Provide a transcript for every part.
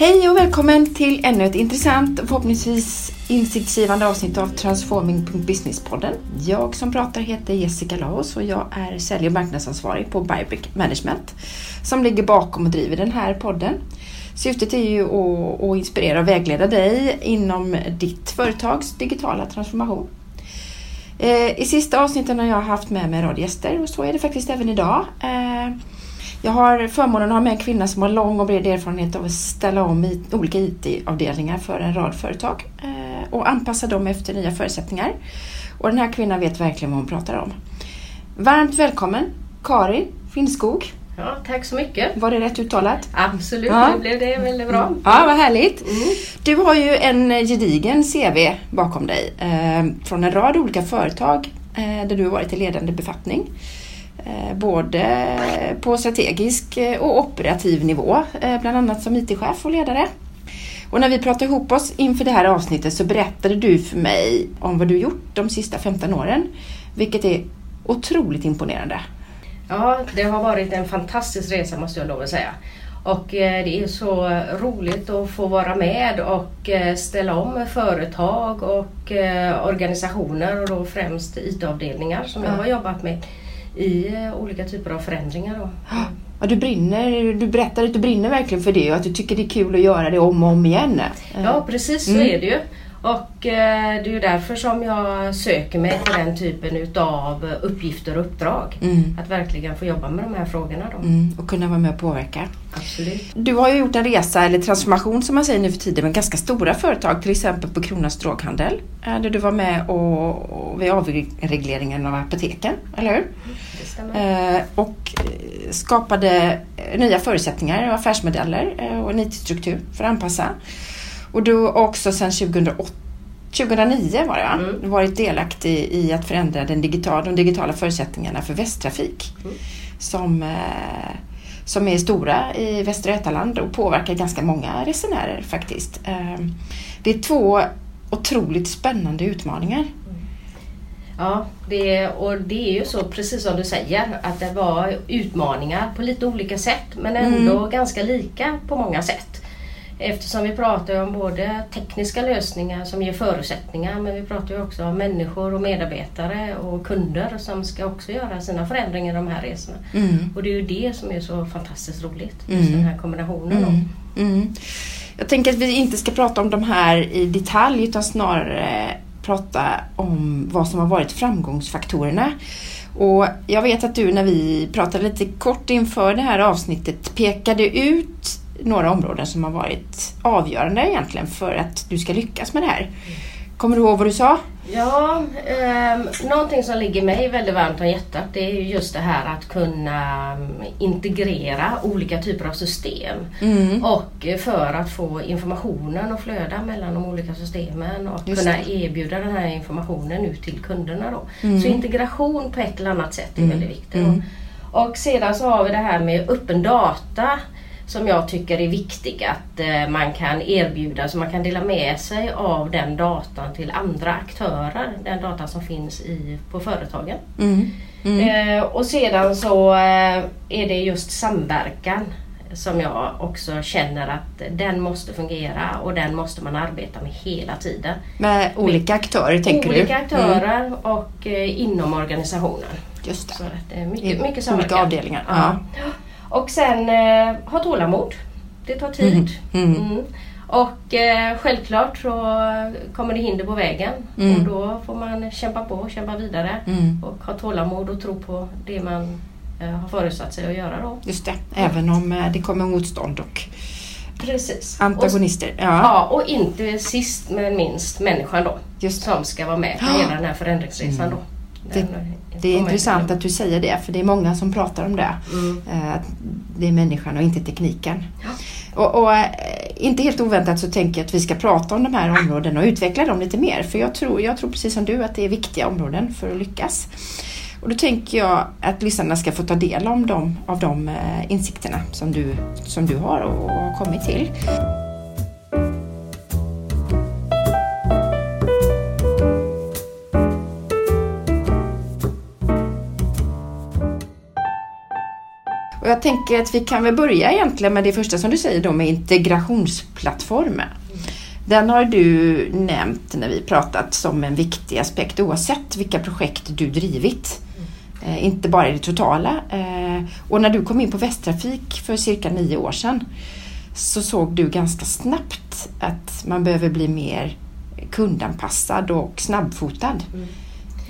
Hej och välkommen till ännu ett intressant och förhoppningsvis insiktsgivande avsnitt av Transforming.business-podden. Jag som pratar heter Jessica Laos och jag är sälj och marknadsansvarig på Bybrick Management som ligger bakom och driver den här podden. Syftet är ju att, att inspirera och vägleda dig inom ditt företags digitala transformation. Eh, I sista avsnitten har jag haft med mig en rad gäster och så är det faktiskt även idag. Eh, jag har förmånen att ha med en kvinna som har lång och bred erfarenhet av att ställa om olika IT-avdelningar för en rad företag eh, och anpassa dem efter nya förutsättningar. Och den här kvinnan vet verkligen vad hon pratar om. Varmt välkommen Karin Finnskog. Ja, tack så mycket. Var det rätt uttalat? Absolut, ja. det blev det väldigt bra. Mm. Ja, vad härligt. Mm. Du har ju en gedigen CV bakom dig eh, från en rad olika företag eh, där du har varit i ledande befattning. Eh, både på strategisk eh, och operativ nivå, eh, bland annat som IT-chef och ledare. Och när vi pratade ihop oss inför det här avsnittet så berättade du för mig om vad du gjort de sista 15 åren, vilket är otroligt imponerande. Ja, det har varit en fantastisk resa måste jag lov att säga. Och det är så roligt att få vara med och ställa om företag och organisationer och då främst IT-avdelningar som jag har jobbat med i eh, olika typer av förändringar. Då. Ja, du, brinner, du berättade att du brinner verkligen för det och att du tycker det är kul att göra det om och om igen. Ja precis så mm. är det ju. Och eh, det är ju därför som jag söker mig till den typen utav uppgifter och uppdrag. Mm. Att verkligen få jobba med de här frågorna. Då. Mm, och kunna vara med och påverka. Absolut. Du har ju gjort en resa, eller transformation som man säger nu för tiden, med ganska stora företag. Till exempel på Kronans Droghandel. Där du var med och, och vid avregleringen av apoteken, eller hur? Det stämmer. Eh, och eh, skapade nya förutsättningar och affärsmodeller och en IT-struktur för att anpassa. Och du har också sedan 2008 2009 var det va? Mm. varit delaktig i att förändra den digitala, de digitala förutsättningarna för Västtrafik. Mm. Som, eh, som är stora i Västra Götaland och påverkar ganska många resenärer faktiskt. Eh, det är två otroligt spännande utmaningar. Ja, det, och det är ju så precis som du säger att det var utmaningar på lite olika sätt men ändå mm. ganska lika på många sätt. Eftersom vi pratar om både tekniska lösningar som ger förutsättningar men vi pratar också om människor och medarbetare och kunder som ska också göra sina förändringar i de här resorna. Mm. Och det är ju det som är så fantastiskt roligt, just mm. den här kombinationen. Mm. mm. Jag tänker att vi inte ska prata om de här i detalj utan snarare prata om vad som har varit framgångsfaktorerna. Och jag vet att du när vi pratade lite kort inför det här avsnittet pekade ut några områden som har varit avgörande egentligen för att du ska lyckas med det här. Kommer du ihåg vad du sa? Ja, eh, någonting som ligger mig väldigt varmt om hjärtat det är just det här att kunna mm, integrera olika typer av system. Mm. Och för att få informationen att flöda mellan de olika systemen och just kunna det. erbjuda den här informationen ut till kunderna. Då. Mm. Så integration på ett eller annat sätt är mm. väldigt viktigt. Mm. Och sedan så har vi det här med öppen data som jag tycker är viktig att eh, man kan erbjuda, så man kan dela med sig av den datan till andra aktörer, den data som finns i, på företagen. Mm. Mm. Eh, och sedan så eh, är det just samverkan som jag också känner att den måste fungera och den måste man arbeta med hela tiden. Med olika aktörer tänker olika du? Olika aktörer mm. och inom organisationen. Just det. Så det är mycket, mycket samverkan. Olika avdelningar. Ja. ja. Och sen eh, ha tålamod. Det tar tid. Mm. Mm. Och eh, självklart så kommer det hinder på vägen mm. och då får man kämpa på och kämpa vidare mm. och ha tålamod och tro på det man eh, har föresatt sig att göra då. Just det, även om eh, det kommer motstånd och Precis. antagonister. Och, ja. ja, och inte sist men minst människan då. Just. Som ska vara med på hela den här förändringsresan mm. då. Det, det är intressant att du säger det för det är många som pratar om det. Mm. Eh, det är människan och inte tekniken. Ja. Och, och, eh, inte helt oväntat så tänker jag att vi ska prata om de här områdena och utveckla dem lite mer. För jag tror, jag tror precis som du att det är viktiga områden för att lyckas. Och då tänker jag att lyssnarna ska få ta del av de, av de eh, insikterna som du, som du har och har kommit till. Jag tänker att vi kan väl börja egentligen med det första som du säger då med integrationsplattformen. Den har du nämnt när vi pratat som en viktig aspekt oavsett vilka projekt du drivit. Eh, inte bara i det totala. Eh, och när du kom in på Västtrafik för cirka nio år sedan så såg du ganska snabbt att man behöver bli mer kundanpassad och snabbfotad. Mm.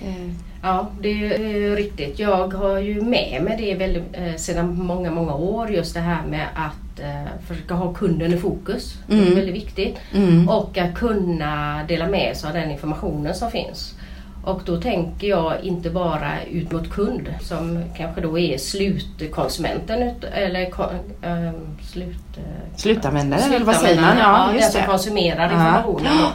Eh. Ja, det är riktigt. Jag har ju med mig det väldigt, eh, sedan många, många år just det här med att eh, försöka ha kunden i fokus. Mm. Det är mm. väldigt viktigt. Mm. Och att kunna dela med sig av den informationen som finns. Och då tänker jag inte bara ut mot kund som kanske då är slutkonsumenten eller äh, slut, slutanvändaren eller vad säger man? Ja, ja den som konsumerar informationen. Ja.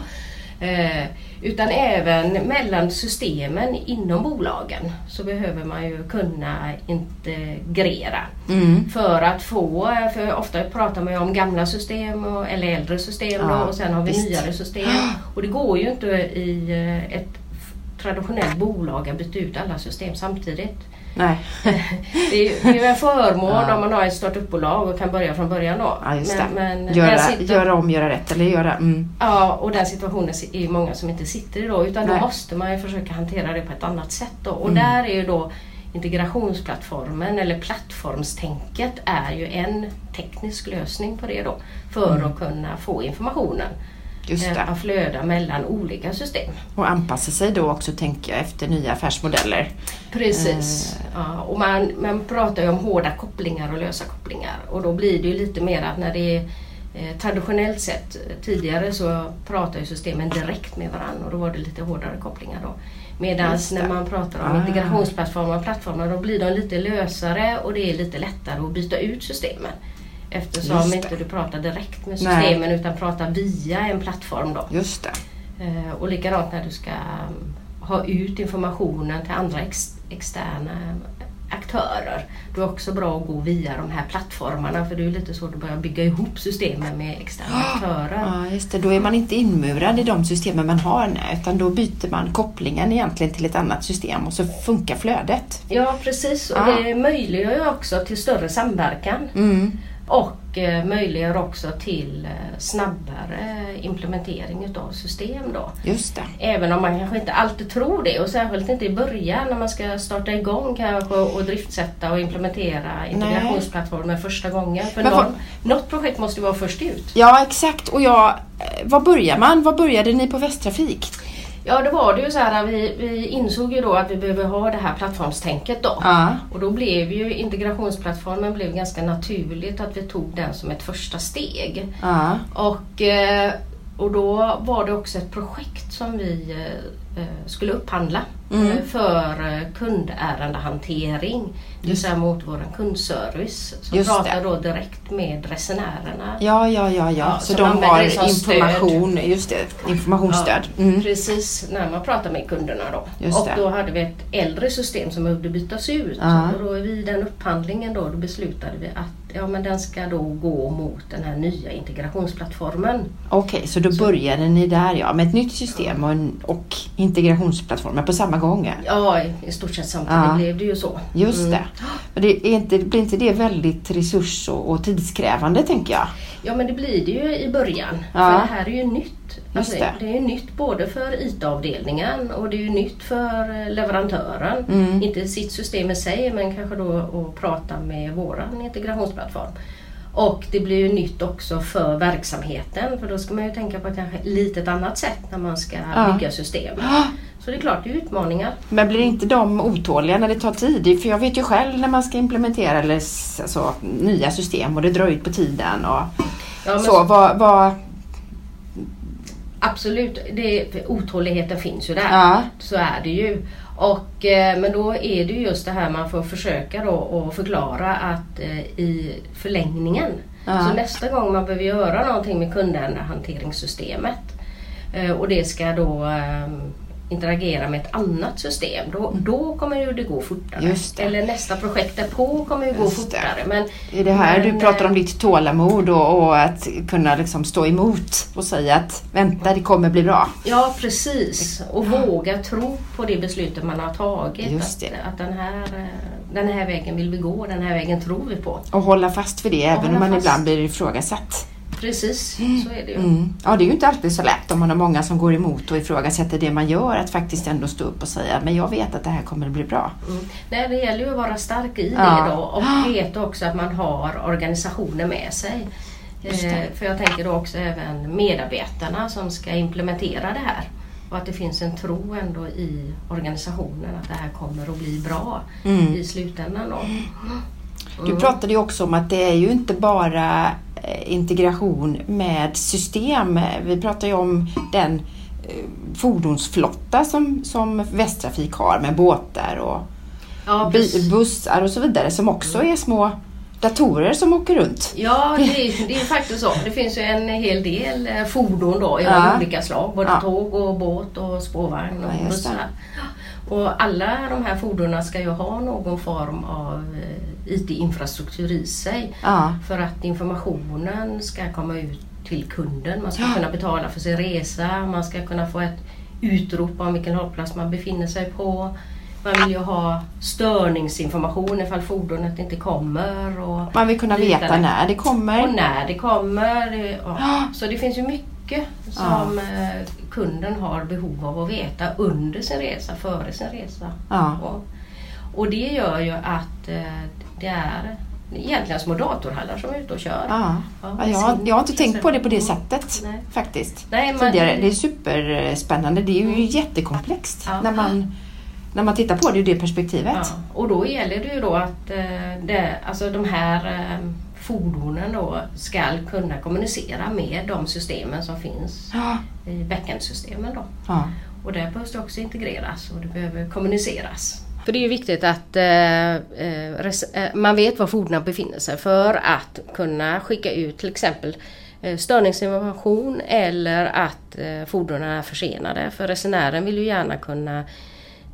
Utan även mellan systemen inom bolagen så behöver man ju kunna integrera. Mm. För att få, för ofta pratar man ju om gamla system och, eller äldre system ja, då, och sen har vi visst. nyare system. Och det går ju inte i eh, ett traditionellt bolag att byta ut alla system samtidigt. Nej. det, är, ju en förmån ja. om man har ett startupbolag och kan börja från början då. Ja, just men, men göra, sitter, göra om, göra rätt eller göra... Mm. Ja, och den situationen är många som inte sitter i då utan Nej. då måste man ju försöka hantera det på ett annat sätt då. Och mm. där är ju då integrationsplattformen eller plattformstänket är ju en teknisk lösning på det då. För mm. att kunna få informationen. Att flöda mellan olika system. Och anpassa sig då också tänker jag efter nya affärsmodeller. Precis. Eh. Ja, och man, man pratar ju om hårda kopplingar och lösa kopplingar och då blir det ju lite mer att när det är eh, traditionellt sett tidigare så pratar ju systemen direkt med varandra och då var det lite hårdare kopplingar då. Medan när man pratar om ah. integrationsplattformar och plattformar då blir de lite lösare och det är lite lättare att byta ut systemen. Eftersom inte du pratar direkt med systemen Nej. utan pratar via en plattform. Då. Just det. Eh, och likadant när du ska um, ha ut informationen till andra ex externa aktörer. Då är det också bra att gå via de här plattformarna för det är lite svårt att börja bygga ihop systemen med externa aktörer. Ja, just det. Då är man inte inmurad i de systemen man har nu utan då byter man kopplingen egentligen till ett annat system och så funkar flödet. Ja precis och ah. det möjliggör ju också till större samverkan. Mm. Och eh, möjliggör också till eh, snabbare implementering utav system. Då. Just det. Även om man kanske inte alltid tror det och särskilt inte i början när man ska starta igång kanske och driftsätta och implementera integrationsplattformen första gången. För någon, något projekt måste vara först ut. Ja exakt och jag, eh, var börjar man? Var började ni på Västtrafik? Ja, då var det ju så här vi, vi insåg ju då att vi behöver ha det här plattformstänket då. Ja. Och då blev ju integrationsplattformen blev ganska naturligt att vi tog den som ett första steg. Ja. Och, eh, och då var det också ett projekt som vi eh, skulle upphandla mm. för kundärendehantering. Det vill säga mot vår kundservice som Just pratar det. då direkt med resenärerna. Ja, ja, ja, ja. så, så de har information, stöd. just det, informationsstöd. Ja, mm. Precis, när man pratar med kunderna då. Just och det. då hade vi ett äldre system som behövde bytas ut. Ja. Och då vid den upphandlingen då, då beslutade vi att ja, men den ska då gå mot den här nya integrationsplattformen. Okej, okay, så då så. började ni där ja, med ett nytt system och, en, och integrationsplattformen på samma gång? Ja, i stort sett samtidigt ja. blev det ju så. Just mm. det. Men det är inte, blir inte det väldigt resurs och, och, tidskrävande tänker jag? Ja men det blir det ju i början. Ja. För det här är ju nytt. Alltså, det. det. är ju nytt både för IT-avdelningen och det är ju nytt för leverantören. Mm. Inte sitt system i sig men kanske då att prata med våran integrationsplattform. Och det blir ju nytt också för verksamheten för då ska man ju tänka på ett kanske lite annat sätt när man ska ja. bygga system. Så det är klart, det är utmaningar. Men blir inte de otåliga när det tar tid? För jag vet ju själv när man ska implementera eller, alltså, nya system och det drar ut på tiden. Och ja, så, vad, vad... Absolut, det, otåligheten finns ju där. Ja. Så är det ju. Och, eh, men då är det just det här man får försöka då och förklara att eh, i förlängningen ja. så nästa gång man behöver göra någonting med kundhanteringssystemet eh, och det ska då ehm, interagera med ett annat system då, mm. då kommer ju det gå fortare. Det. Eller nästa projekt därpå kommer ju gå fortare. Men, det är det här men, du pratar om eh, ditt tålamod och, och, att kunna liksom stå emot och säga att vänta det kommer bli bra. Ja precis och ja. våga tro på det beslutet man har tagit. Att, att den här, eh, den här vägen vill vi gå, den här vägen tror vi på. Och hålla fast vid det även om man fast. ibland blir ifrågasatt. Precis, så är det ju. Mm. Ja, det är ju inte alltid så lätt om man har många som går emot och ifrågasätter det man gör att faktiskt ändå stå upp och säga men jag vet att det här kommer att bli bra. Mm. Nej, det gäller ju att vara stark i Ja. det då och veta också att man har organisationen med sig. Eh, för jag tänker då också även medarbetarna som ska implementera det här. Och att det finns en tro ändå i organisationen att det här kommer att bli bra Mm. i slutändan. Då. Du Mm. pratade ju också om att det är ju inte bara integration med system. Vi pratar ju om den eh, fordonsflotta som, som Västtrafik har med båtar och Ja, bussar och så vidare som också är små datorer som åker runt. Ja, det är, det är faktiskt så. Det finns ju en hel del eh, fordon då, i Ja. olika slag. Både Ja. tåg och båt och spårvagn och Ja, bussar. Och alla de här fordonen ska ju ha någon form av eh, IT-infrastruktur i sig. Ja, För att informationen ska komma ut till kunden. Man ska Ja. kunna betala för sin resa. Man ska kunna få ett utrop om vilken hållplats man befinner sig på. Man vill ju ha störningsinformation ifall fordonet inte kommer. Och man vill kunna veta när det kommer. och när det kommer. Ja. Så det finns ju mycket som eh, kunden har behov av att veta under sin resa, före sin resa. Ja. Och, och det gör ju att eh, det är egentligen små datorhallar som är ute och kör. Ja. Ja, Ja, jag, har- jag har inte tänkt på det på det Mm. sättet Nej. faktiskt. Nej, man- Tidigare. Det är superspännande. Det är ju jättekomplext Ja. när, man, när man tittar på det ur det perspektivet. Ja, och då gäller det ju då att eh, det, alltså de här fordonen då ska kunna kommunicera med de systemen som finns Ja. i backend-systemen. Då. Ja. Och där behövs det också integreras och det behöver kommuniceras. För det är ju viktigt att eh, eh, res- eh, man vet var fordonen befinner sig för att kunna skicka ut till exempel eh, störningsinformation eller att eh, fordonen är försenade. För resenären vill ju gärna kunna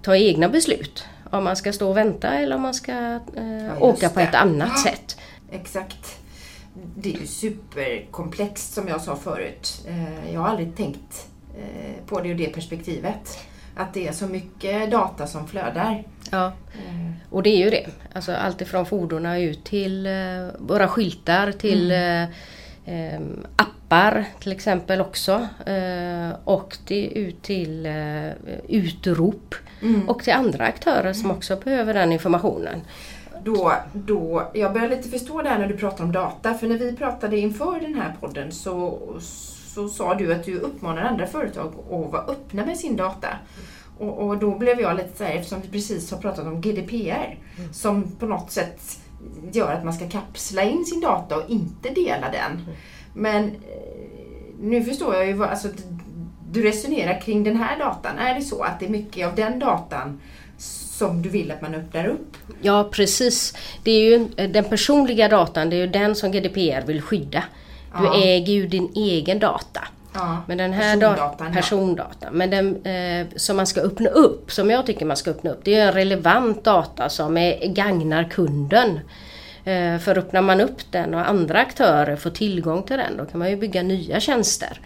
ta egna beslut om man ska stå och vänta eller om man ska eh, just åka på det. ett annat Ja. sätt. Exakt. Det är ju superkomplext som jag sa förut. Eh, Jag har aldrig tänkt eh, på det ur det perspektivet. Att det är så mycket data som flödar. Ja. Eh, Och det är ju det. Alltså allt ifrån fordonen ut till våra skyltar till eh, appar till exempel också. Och det ut till utrop. Och till andra aktörer som också behöver den informationen. Då, då, jag börjar lite förstå det här när du pratar om data. För när vi pratade inför den här podden så, så sa du att du uppmanar andra företag att vara öppna med sin data. Och, och då blev jag lite så här, eftersom vi precis har pratat om GDPR, som på något sätt gör att man ska kapsla in sin data och inte dela den. Men eh, nu förstår jag ju vad, alltså, du resonerar kring den här datan. Är det så att det är mycket av den datan som du vill att man öppnar upp? Ja precis. Det är ju eh, den personliga datan, det är ju den som GDPR vill skydda. Du Ja. äger ju din egen data. Ja, Men den här persondatan, ja. persondata, men den eh, som man ska öppna upp, som jag tycker man ska öppna upp, det är en relevant data som är, gagnar kunden. Eh, för öppnar man upp den och andra aktörer får tillgång till den, då kan man ju bygga nya tjänster.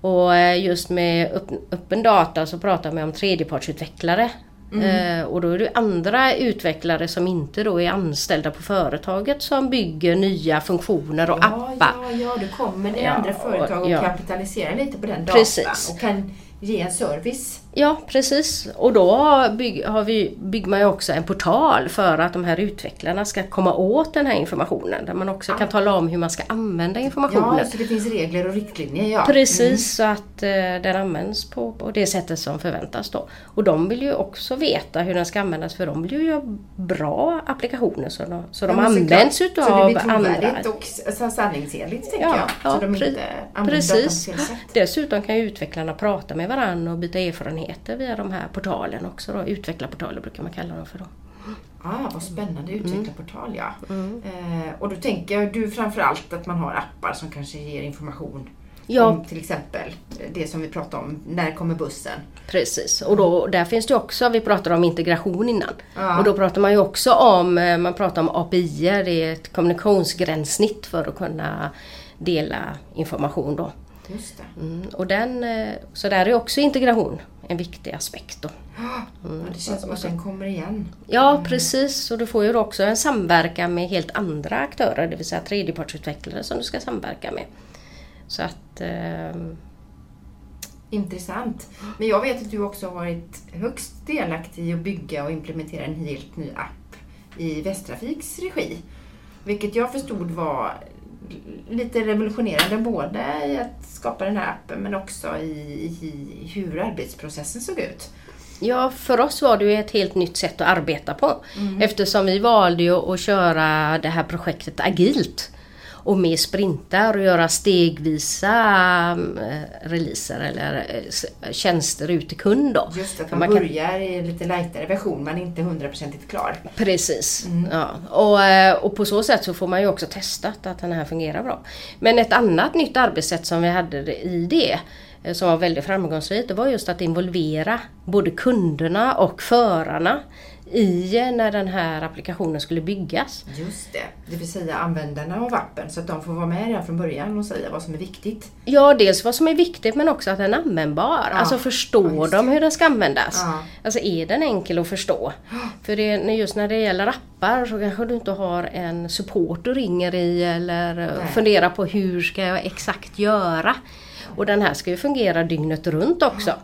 Och eh, just med öppen, öppen data så pratar man om tredjepartsutvecklare. Mm. Eh, och då är det andra utvecklare som inte då är anställda på företaget som bygger nya funktioner och Ja, appar. ja, ja, då kommer det Ja, andra företag och ja. kapitaliserar lite på den datan Precis. och kan ge en service. Ja precis och då bygg, har vi, bygger man ju också en portal för att de här utvecklarna ska komma åt den här informationen. Där man också kan tala om hur man ska använda informationen. Ja, så det finns regler och riktlinjer. Ja. Precis, så att eh, den används på, på det sättet som förväntas då. Och de vill ju också veta hur den ska användas för de vill ju göra bra applikationer så de, så de Ja, används såklart. utav Så det blir andra. trovärdigt och s- sanningsenligt tänker Ja, jag. Så ja, de inte använder precis. Dessutom kan ju utvecklarna prata med varandra och byta erfarenheter via de här portalen också. Då. Utvecklarportaler brukar man kalla dem för. Då. Ah, vad spännande, Mm. utvecklarportal ja. Eh, och då tänker du framförallt att man har appar som kanske ger information Ja. om till exempel det som vi pratade om, när kommer bussen? Precis, och då, där finns det också, vi pratade om integration innan. Ja. Och då pratar man ju också om, eh, man pratar om API, det är ett kommunikationsgränssnitt för att kunna dela information då. Just. Mm, och den, eh, så där är också integration en viktig aspekt. Då. Mm. Det känns som att den kommer igen. Ja mm. precis och du får ju också en samverkan med helt andra aktörer, det vill säga tredjepartsutvecklare som du ska samverka med. Så att... Eh... Intressant. Men jag vet att du också har varit högst delaktig i att bygga och implementera en helt ny app i Västtrafiks regi. Vilket jag förstod var lite revolutionerande både i att skapa den här appen men också i, i hur arbetsprocessen såg ut. Ja, för oss var det ju ett helt nytt sätt att arbeta på. Mm. Eftersom vi valde ju att köra det här projektet agilt och med sprintar och göra stegvisa äh, releaser eller äh, tjänster ut till kund. Då. Just att man, man börjar kan... i lite lightare version, man är inte hundraprocentigt klar. Precis. Mm. Ja. Och, eh, och på så sätt så får man ju också testat att den här fungerar bra. Men ett annat nytt arbetssätt som vi hade i det som var väldigt framgångsrikt, det var just att involvera både kunderna och förarna i när den här applikationen skulle byggas. Just det, det vill säga användarna av appen så att de får vara med redan från början och säga vad som är viktigt. Ja, dels vad som är viktigt men också att den är användbar. Ja. Alltså förstår ja, de hur den ska användas? Ja. Alltså är den enkel att förstå? För det, just när det gäller appar så kanske du inte har en support du ringer i eller Nej. funderar på hur ska jag exakt göra? Och den här ska ju fungera dygnet runt också.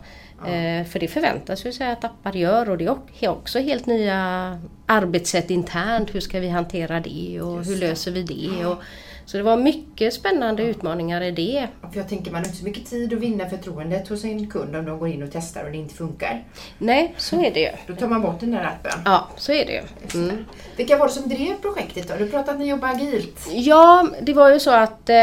Eh, för det förväntas ju sig att appar gör och det är också helt nya arbetssätt internt. Hur ska vi hantera det och Just hur löser vi det? Och, så det var mycket spännande utmaningar i det. För jag tänker man har inte så mycket tid att vinna förtroendet hos en kund om de går in och testar och det inte funkar. Nej, så är det ju. Då tar man bort den där appen. Ja, så är det ju. Mm. Vilka var det som drev projektet då? Du pratade att ni jobbar agilt. Ja, det var ju så att eh,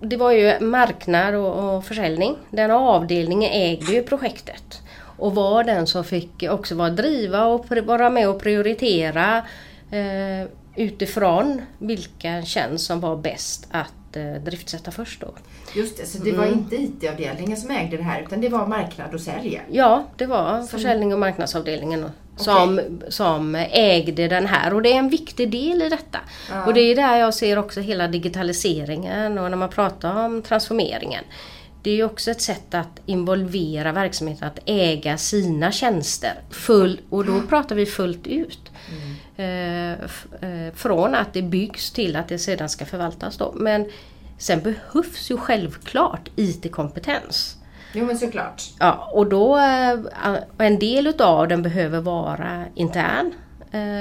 det var ju marknad och, och försäljning. Den avdelningen ägde ju projektet och var den som fick också vara driva och vara med och prioritera eh, utifrån vilka tjänst som var bäst att eh, driftsätta först då. Just det, så det var mm. inte IT-avdelningen som ägde det här utan det var marknad och sälj? Ja, det var som... försäljning och marknadsavdelningen som, okay. som ägde den här och det är en viktig del i detta. Ja. Och det är där jag ser också hela digitaliseringen och när man pratar om transformeringen. Det är också ett sätt att involvera verksamheten att äga sina tjänster full, och då pratar vi fullt ut. Mm. Eh, eh, från att det byggs till att det sedan ska förvaltas. Då. Men sen behövs ju självklart IT-kompetens. Jo men såklart. Ja, och då, eh, en del utav den behöver vara intern.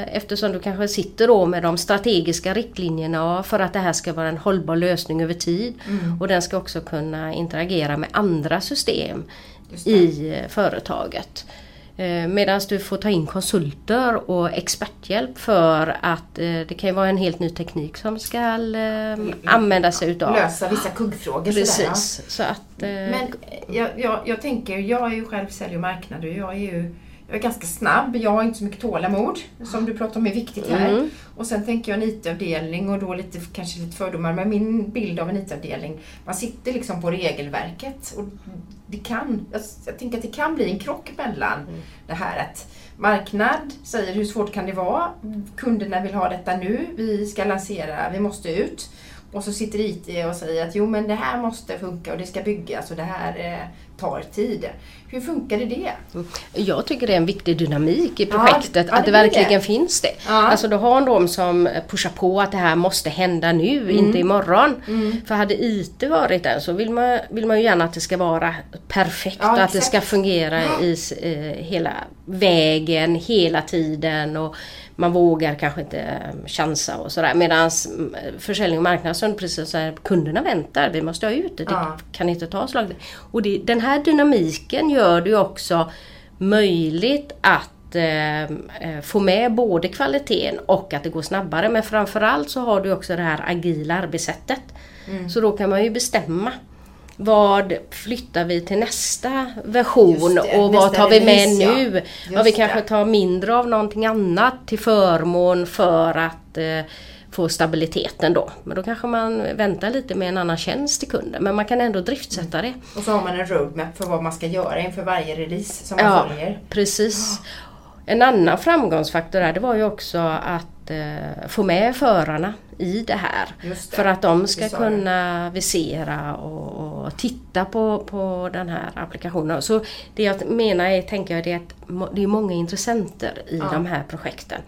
Eftersom du kanske sitter då med de strategiska riktlinjerna för att det här ska vara en hållbar lösning över tid. Mm. Och den ska också kunna interagera med andra system i företaget. Eh, Medan du får ta in konsulter och experthjälp för att eh, det kan ju vara en helt ny teknik som ska eh, använda sig utav. Lösa vissa kuggfrågor. Precis. Så att, Men jag, jag, jag tänker, jag är ju själv sälj och marknad och jag är ju jag är ganska snabb, jag har inte så mycket tålamod som du pratar om är viktigt här. Mm. Och sen tänker jag en IT-avdelning och då lite, kanske lite fördomar, men min bild av en IT-avdelning, man sitter liksom på regelverket och det kan, jag, jag tänker att det kan bli en krock mellan mm. det här att marknad säger hur svårt kan det vara, kunderna vill ha detta nu, vi ska lansera, vi måste ut. Och så sitter IT och säger att jo men det här måste funka och det ska byggas och det här eh, tar tid. Hur funkar det? Jag tycker det är en viktig dynamik i projektet, ja, att det, det verkligen det. finns det. Ja. Alltså du har de som pushar på att det här måste hända nu, mm. inte imorgon. Mm. För hade IT varit där så vill man, vill man ju gärna att det ska vara perfekt ja, och att det ska fungera i eh, hela vägen, hela tiden. Och, man vågar kanske inte chansa och sådär. Medan mm, försäljning och marknadsföring precis så här, kunderna väntar, vi måste ha ut det, det ja. kan inte ta slag. Och det, den här dynamiken gör det ju också möjligt att eh, eh, få med både kvaliteten och att det går snabbare. Men framförallt så har du också det här agila arbetssättet. Mm. Så då kan man ju bestämma vad flyttar vi till nästa version det, och vad tar vi med nu? Ja, vi kanske tar mindre av någonting annat till förmån för att eh, få stabiliteten då. Men då kanske man väntar lite med en annan tjänst till kunden. Men man kan ändå driftsätta det. Och så har man en roadmap för vad man ska göra inför varje release som man ja, följer. Precis. En annan framgångsfaktor där det var ju också att att eh, få med förarna i det här. det. För att de ska kunna visera och, och titta på, på den här applikationen. Så det jag menar är, tänker jag, det är att det är många intressenter i Ja. de här projekten.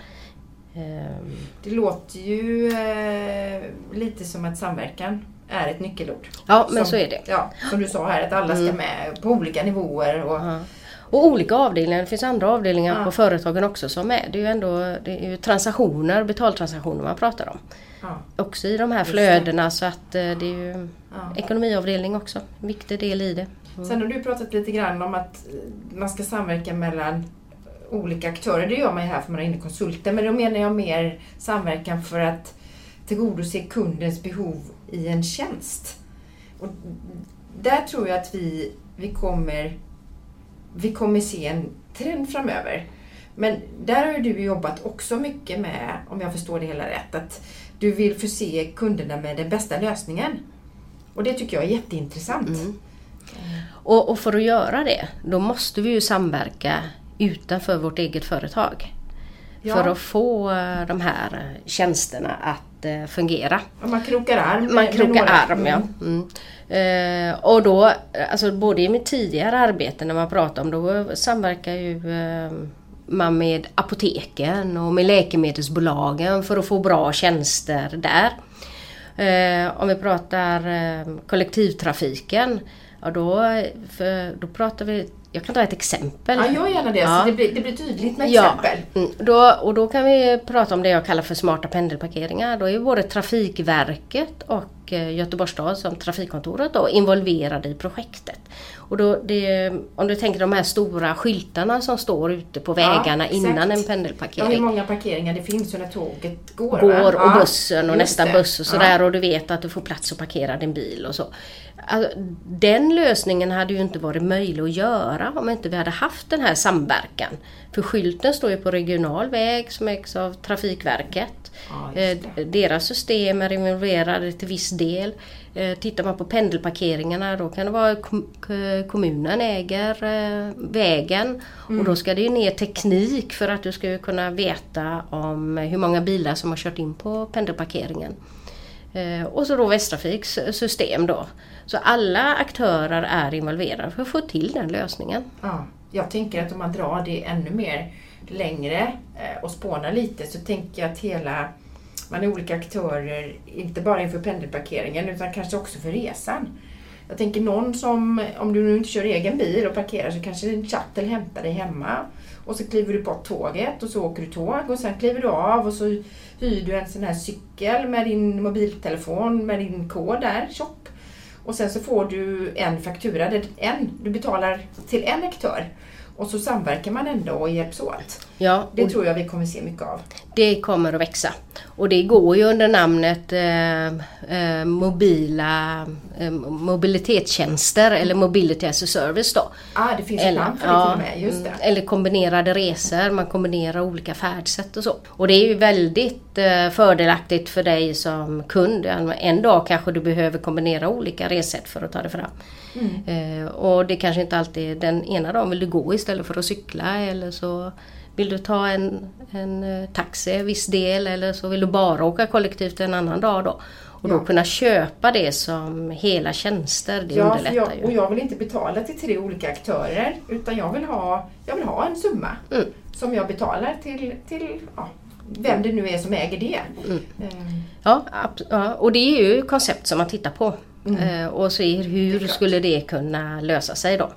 Ehm, Det låter ju eh, lite som att samverkan är ett nyckelord. Ja, men som, så är det. Mm. Ja, som du sa här, att alla ska med på olika nivåer. Och, Ja. Och olika avdelningar, det finns andra avdelningar Ja. på företagen också som är. Det är ju ändå det är ju transaktioner, betaltransaktioner man pratar om. ja, Också i de här flödena så att eh, det är ju ja. ekonomiavdelning också. En viktig del i det. Sen har du pratat lite grann om att eh, man ska samverka mellan olika aktörer. Det gör man ju här för man är inne konsulter. Men då menar jag mer samverkan för att tillgodose kundens behov i en tjänst. Och där tror jag att vi, vi, kommer, vi kommer se en trend framöver. Men där har ju du jobbat också mycket med, om jag förstår det hela rätt, att du vill förse kunderna med den bästa lösningen. Och det tycker jag är jätteintressant. Mm. Och, och för att göra det, då måste vi ju samverka utanför vårt eget företag. Ja. För att få eh, de här eh, tjänsterna att eh, fungera. Man krokar arm. Man krokar arm, ja. Mm. Eh, och då, alltså både i mitt tidigare arbete när man pratar om, då samverkar ju eh, man med apoteken och med läkemedelsbolagen för att få bra tjänster där. Eh, om vi pratar kollektivtrafiken, ja då, då pratar vi, jag kan ta ett exempel. Ja, gör gärna det Ja. så det blir, det blir tydligt med Ja, exempel. mm, då, och då kan vi prata om det jag kallar för smarta pendelparkeringar. Då är ju både Trafikverket och eh, Göteborgs stad som trafikkontoret då involverade i projektet. Och då det, om du tänker de här stora skyltarna som står ute på Ja, vägarna exakt. innan en Ja, hur pendelparkering. många parkeringar det finns och när tåget går. Går va? och Ja, bussen och nästa det. buss och sådär Ja. och du vet att du får plats att parkera din bil och så. Alltså, den lösningen hade ju inte varit möjlig att göra om inte vi hade haft den här samverkan. För skylten står ju på regional väg som ägs av Trafikverket. Ja, Eh, Deras system är involverade till viss del. Eh, Tittar man på pendelparkeringarna då kan det vara kommunen äger eh, vägen och då ska det ju ner teknik för att du ska kunna veta om hur många bilar som har kört in på pendelparkeringen. Eh, Och så då Västtrafiks system då. Så alla aktörer är involverade för att få till den lösningen. Ja, jag tänker att om man drar det ännu mer längre och spånar lite så tänker jag att hela man är olika aktörer, inte bara inför pendelparkeringen utan kanske också för resan. Jag tänker någon som, om du nu inte kör egen bil och parkerar så kanske din shuttle hämtar dig hemma och så kliver du på tåget och så åker du tåg och sen kliver du av och så hyr du en sån här cykel med din mobiltelefon med din kod där, shop. Och sen så får du en faktura, där en, du betalar till en aktör och så samverkar man ändå och hjälps åt. Ja, Det tror jag vi kommer se mycket av. det kommer att växa. Och det går ju under namnet eh, eh, mobila eh, mobilitetstjänster eller Mobility as a Service då. Ah, det finns ett namn för det och med, just det. Eller kombinerade resor, man kombinerar olika färdsätt och så. Och det är ju väldigt eh, fördelaktigt för dig som kund. En dag kanske du behöver kombinera olika ressätt för att ta dig fram. Mm. Eh, och det kanske inte alltid är den ena dagen vill du gå istället för att cykla eller så vill du ta en, en eh, taxi viss del eller så vill du bara åka kollektivt en annan dag då. Och då Ja. kunna köpa det som hela tjänster, det Ja, underlättar jag, ju. och jag vill inte betala till tre olika aktörer utan jag vill ha, jag vill ha en summa Mm. som jag betalar till, till ja, vem det nu är som äger det. Mm. Eh, Ja, ja, och det är ju koncept som man tittar på. Mm. Eh, och ser hur skulle det kunna lösa sig då.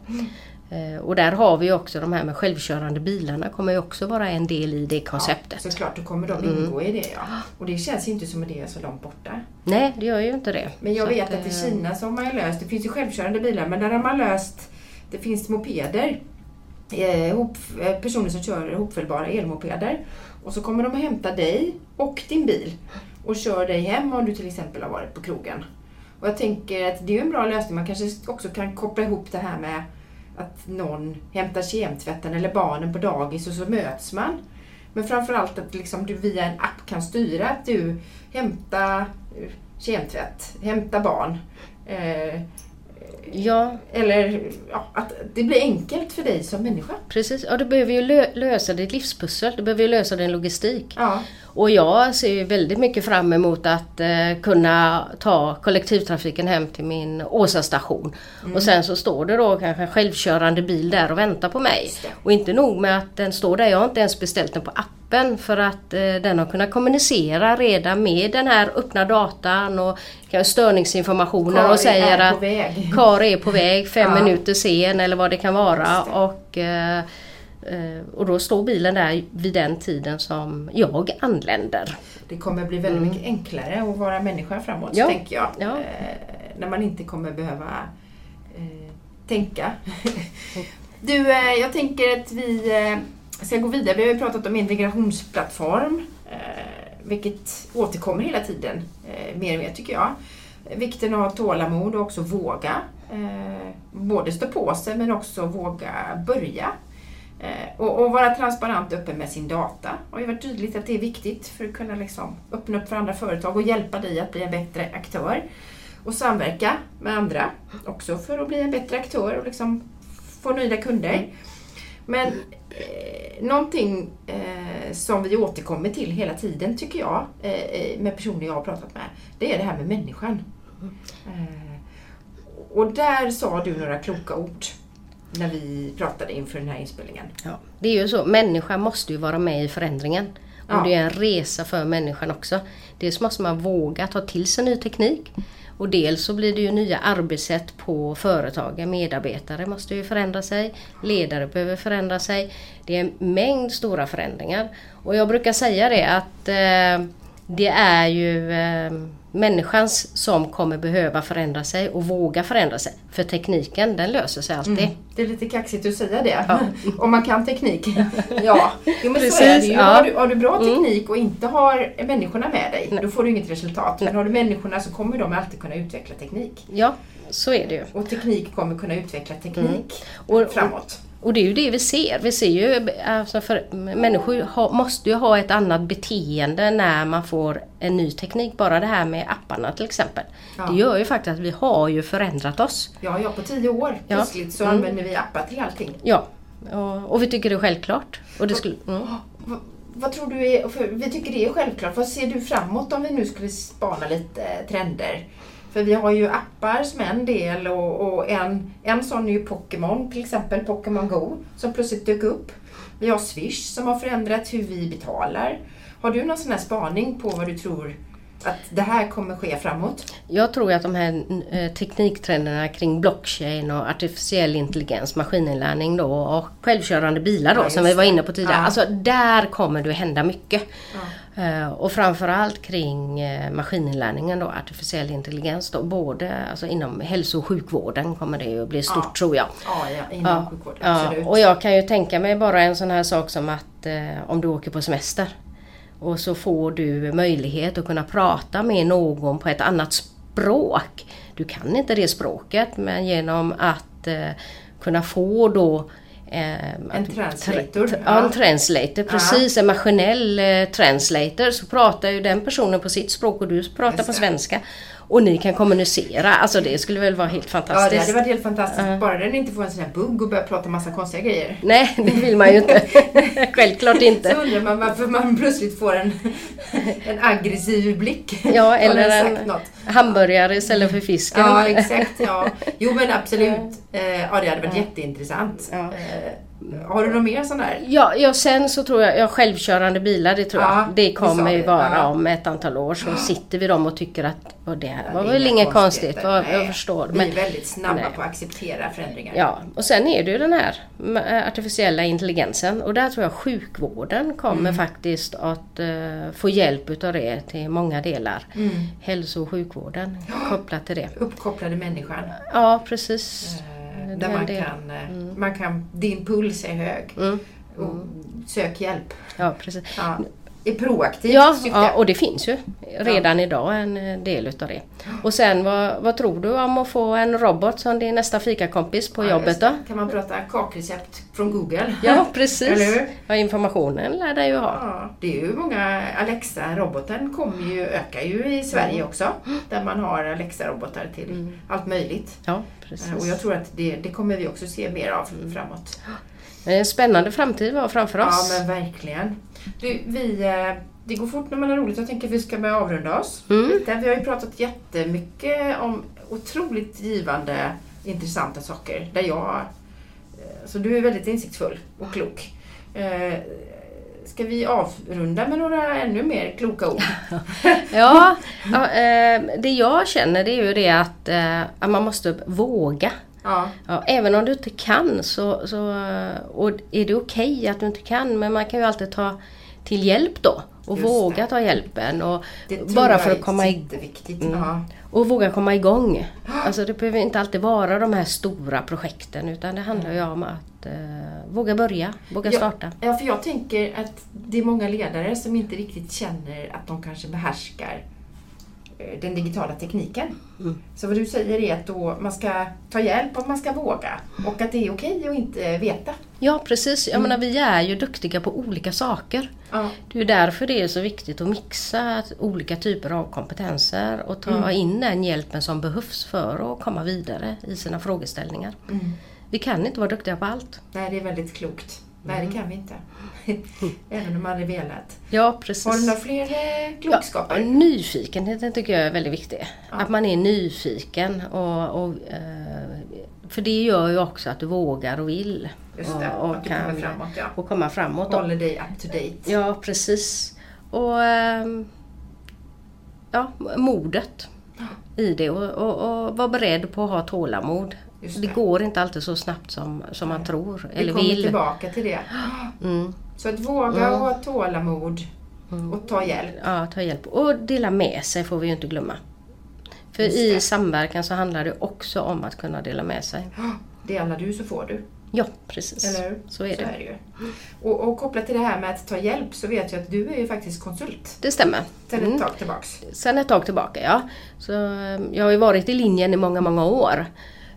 Eh, och där har vi också de här med självkörande bilarna kommer ju också vara en del i det konceptet. Ja, såklart, då kommer de Mm. ingå i det ja. Och det känns inte som att det är så långt borta. Nej, det gör ju inte det. Men jag Så vet att i eh, Kina så har man ju löst, det finns ju självkörande bilar, men där har man löst, det finns mopeder. Eh, ihop, eh, personer som kör ihopfällbara elmopeder. Och så kommer de att hämta dig och din bil och kör dig hem om du till exempel har varit på krogen. Och jag tänker att det är en bra lösning. Man kanske också kan koppla ihop det här med att någon hämtar kemtvätten eller barnen på dagis och så möts man. Men framförallt att liksom du via en app kan styra att du hämtar eh, kemtvätt, hämta barn. Eh, Ja. Eller ja, att det blir enkelt för dig som människa. Precis, ja du behöver ju lö lösa ditt livspussel, du behöver ju lösa din logistik. Ja. Och jag ser ju väldigt mycket fram emot att eh, kunna ta kollektivtrafiken hem till min Åsa-station. Mm. Och sen så står det då kanske en självkörande bil där och väntar på mig. Och inte nog med att den står där, jag har inte ens beställt den på appen för att eh, den har kunnat kommunicera redan med den här öppna datan och Kari och säger att väg. Kar är på väg, fem Ja. minuter sen eller vad det kan vara. Det. Och, eh, eh, och då står bilen där vid den tiden som jag anländer. Det kommer bli väldigt mycket enklare att vara människa framåt, Ja. tänker jag. Ja. Eh, när man inte kommer behöva eh, tänka. du, eh, jag tänker att vi ska gå vidare. Vi har ju pratat om integrationsplattform, eh, vilket återkommer hela tiden, eh, mer och mer tycker jag. Vikten av tålamod och också våga. Eh, både stå på sig men också våga börja. Och, och vara transparent och öppen med sin data. Det har varit tydligt att det är viktigt för att kunna liksom öppna upp för andra företag och hjälpa dig att bli en bättre aktör. Och samverka med andra också för att bli en bättre aktör och liksom få nöjda kunder. Men eh, någonting eh, som vi återkommer till hela tiden tycker jag eh, eh, med personer jag har pratat med. Det är det här med människan. Eh, och där sa du några kloka ord när vi pratade inför den här inspelningen. Ja. Det är ju så, människan måste ju vara med i förändringen. Och Ja. det är en resa för människan också. Dels måste man våga ta till sig ny teknik. Och dels så blir det ju nya arbetssätt på företagen. Medarbetare måste ju förändra sig. Ledare behöver förändra sig. Det är en mängd stora förändringar. Och jag brukar säga det att eh, det är ju eh, människans som kommer behöva förändra sig och våga förändra sig. För tekniken den löser sig alltid. Det är lite kaxigt att säga det. Ja. Om man kan teknik. Ja, jo, men så Precis, är det ju. ja. Har, du, har du bra Mm. teknik och inte har människorna med dig, Nej. då får du inget resultat. Men Nej. har du människorna så kommer de alltid kunna utveckla teknik. Ja, så är det ju. Och teknik kommer kunna utveckla teknik Och- och- framåt. Och det är ju det vi ser. Vi ser ju alltså för människor ha, måste ju ha ett annat beteende när man får en ny teknik. Bara det här med apparna till exempel. Ja. Det gör ju faktiskt att vi har ju förändrat oss. Ja, ja, på tio år Ja. plötsligt så Mm. använder vi appar till allting. Ja, och, och vi tycker det är självklart. Och det skulle, mm. Vad, vad tror du är, vi tycker det är självklart, vad ser du framåt om vi nu skulle spana lite trender? För vi har ju appar som en del och, och en, en sån är ju Pokémon till exempel, Pokémon Go, som plötsligt dök upp. Vi har Swish som har förändrat hur vi betalar. Har du någon sån här spaning på vad du tror att det här kommer ske framåt? Jag tror att de här eh, tekniktrenderna kring blockchain och artificiell intelligens, maskininlärning då och självkörande bilar då Ja, som vi var inne på tidigare. Ja. Alltså där kommer det hända mycket. Ja. Eh, Och framförallt kring eh, maskininlärningen då, artificiell intelligens då, både alltså inom hälso och sjukvården kommer det att bli stort tror jag. Ja, inom sjukvården, absolut. och jag kan ju tänka mig bara en sån här sak som att eh, om du åker på semester och så får du möjlighet att kunna prata med någon på ett annat språk. Du kan inte det språket men genom att eh, kunna få då eh, En translator, tra- ja. Ja, en translator. Precis, en maskinell eh, translator. Så pratar ju den personen på sitt språk och du pratar Just på det. svenska. Och ni kan kommunicera. Alltså det skulle väl vara helt Ja, det fantastiskt. hade varit helt fantastiskt. Bara den inte får en sån här bugg och börjar prata massa konstiga grejer. Nej, det vill man ju inte. Självklart Så inte. undrar man varför man plötsligt får en, en aggressiv blick. Ja, eller en något? hamburgare istället för fisken. Ja, exakt. Ja. Jo, men absolut. Eh, Ja, det hade varit jätteintressant. Ja. Eh, Har du något mer sån där? Ja, ja, sen så tror jag, ja, självkörande bilar, det tror Ja, jag. Det kommer ju vara Ja. om ett antal år så sitter vi dem och tycker att och det här Ja, var väl inget konstigt, Nej. jag förstår. Vi Men, är väldigt snabba Nej. på att acceptera förändringar. ja, och sen är det ju den här med artificiella intelligensen och där tror jag sjukvården kommer Mm. faktiskt att eh, få hjälp utav det till många delar. Mm. Hälso och sjukvården kopplat till det. Uppkopplade människan. Ja, precis. Eh, det Där är man kan, eh, man kan, din puls är hög. Mm. Och sök hjälp. Ja, precis. Ja. Är proaktivt Ja, syfte. ja, och det finns ju redan idag en eh, del utav det. Och sen vad, vad tror du om att få en robot som din nästa fikakompis på Ja, jobbet då? Kan man prata kakrecept från Google? Ja, Eller precis. hur? Ja, informationen lär dig ju ha. Ja, det är ju många Alexa-roboten kommer ju, ökar ju i Sverige också. Där man har Alexa-robotar till allt möjligt. Ja, Eh, precis. Och jag tror att det, det kommer vi också se mer av framåt. En spännande framtid vi har framför Ja oss. men verkligen. Du, vi, eh, det går fort när man har roligt. Jag tänker att vi ska börja avrunda oss. Mm. Lite. Vi har ju pratat jättemycket om otroligt givande, intressanta saker. Där jag... eh, Så du är väldigt insiktsfull och klok. Eh, Ska vi avrunda med några ännu mer kloka ord? Ja, ja eh, det jag känner det är ju det eh, att man måste våga. Ja, Ja, även om du inte kan så, så och är det okej att du inte kan men man kan ju alltid ta till hjälp då och Just våga det. ta hjälpen och bara för att komma igång. Mm. Ja. Och våga komma igång. Alltså det behöver inte alltid vara de här stora projekten utan det handlar ju om att eh, våga börja, våga Ja. starta. Ja, för jag tänker att det är många ledare som inte riktigt känner att de kanske behärskar eh, den digitala tekniken. Mm. Så vad du säger är att då man ska ta hjälp och man ska våga. Och att det är okej att inte veta. Ja precis, jag menar vi är ju duktiga på olika saker. Ja, Det är därför det är så viktigt att mixa olika typer av kompetenser och ta Mm. in den hjälpen som behövs för att komma vidare i sina frågeställningar. mm. Vi kan inte vara duktiga på allt. Nej, det är väldigt klokt. Nej, Mm. det kan vi inte. Även om man hade velat. Ja, precis. Har du några fler eh, klokskaper? Ja, nyfikenheten tycker jag är väldigt viktig. Ja. Att man är nyfiken. Och, och, eh, för det gör ju också att du vågar och vill. Just det, och, och, att du kommer framåt. Ja. och komma framåt. Håller dig up to date. Ja, precis. Och ehm, ja, modet i det och, och, och vara beredd på att ha tålamod. Det det. går inte alltid så snabbt som, som man tror Vi eller kommer vill. tillbaka till det. Mm. Så att våga och ha tålamod och ta hjälp. Ja, ta hjälp. Och dela med sig får vi ju inte glömma. För i det. samverkan så handlar det också om att kunna dela med sig. Det är alla du så får du. Ja, precis. Eller hur? Så är det. ju. Och, och kopplat till det här med att ta hjälp så vet jag att du är ju faktiskt konsult Det stämmer. Mm. ett tag tillbaks. Sen ett tag tillbaka, ja. Så, eh, jag har ju varit i linjen i många, många år.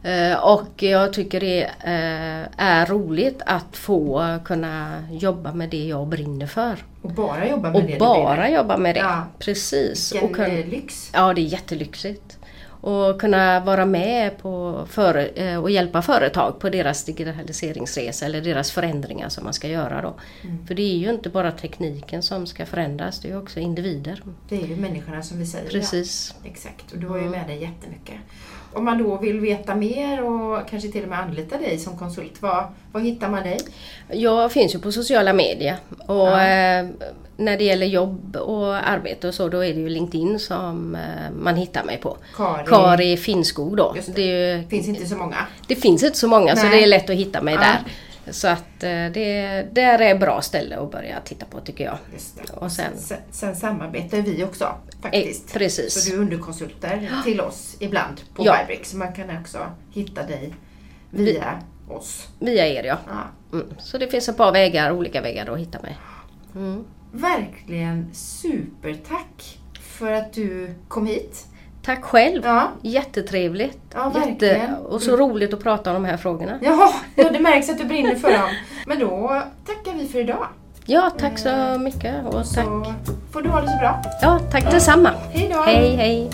Eh, Och jag tycker det eh, är roligt att få kunna jobba med det jag brinner för. Och bara jobba med Och det bara jobba med det. Ja. Precis. Vilken Och kun- eh, lyx. Ja, det är jättelyxigt. Och kunna vara med på före, och hjälpa företag på deras digitaliseringsresa eller deras förändringar som man ska göra då. Mm. För det är ju inte bara tekniken som ska förändras, det är ju också individer. Det är ju människorna som vi säger. Precis. Ja, exakt. Och du har ju med dig jättemycket. Om man då vill veta mer och kanske till och med anlita dig som konsult, var, var hittar man dig? Jag finns ju på sociala medier och Ja. eh, när det gäller jobb och arbete och så då är det ju LinkedIn som eh, man hittar mig på. Kari. Kari Finnskog då. Det. Det, finns inte så många. det finns inte så många så Nej. det är lätt att hitta mig Ja. där. Så att eh, det där är ett bra ställe att börja titta på tycker jag. Och sen- sen, sen samarbetar vi också faktiskt. Eh, precis. Så du underkonsulter till oss ibland på Ja. Vibrix. Så man kan också hitta dig via oss. Via er ja. Ja. Mm. Så det finns ett par vägar, olika vägar att hitta mig. Mm. Verkligen supertack för att du kom hit. Tack själv! Ja, Jättetrevligt! Ja, verkligen. och så roligt att prata om de här frågorna. Jaha, ja, det märks att du brinner för dem. Men då tackar vi för idag. Ja, tack så mycket och tack! Så får du ha det så bra. Ja, tack detsamma! Hej då! Hej hej!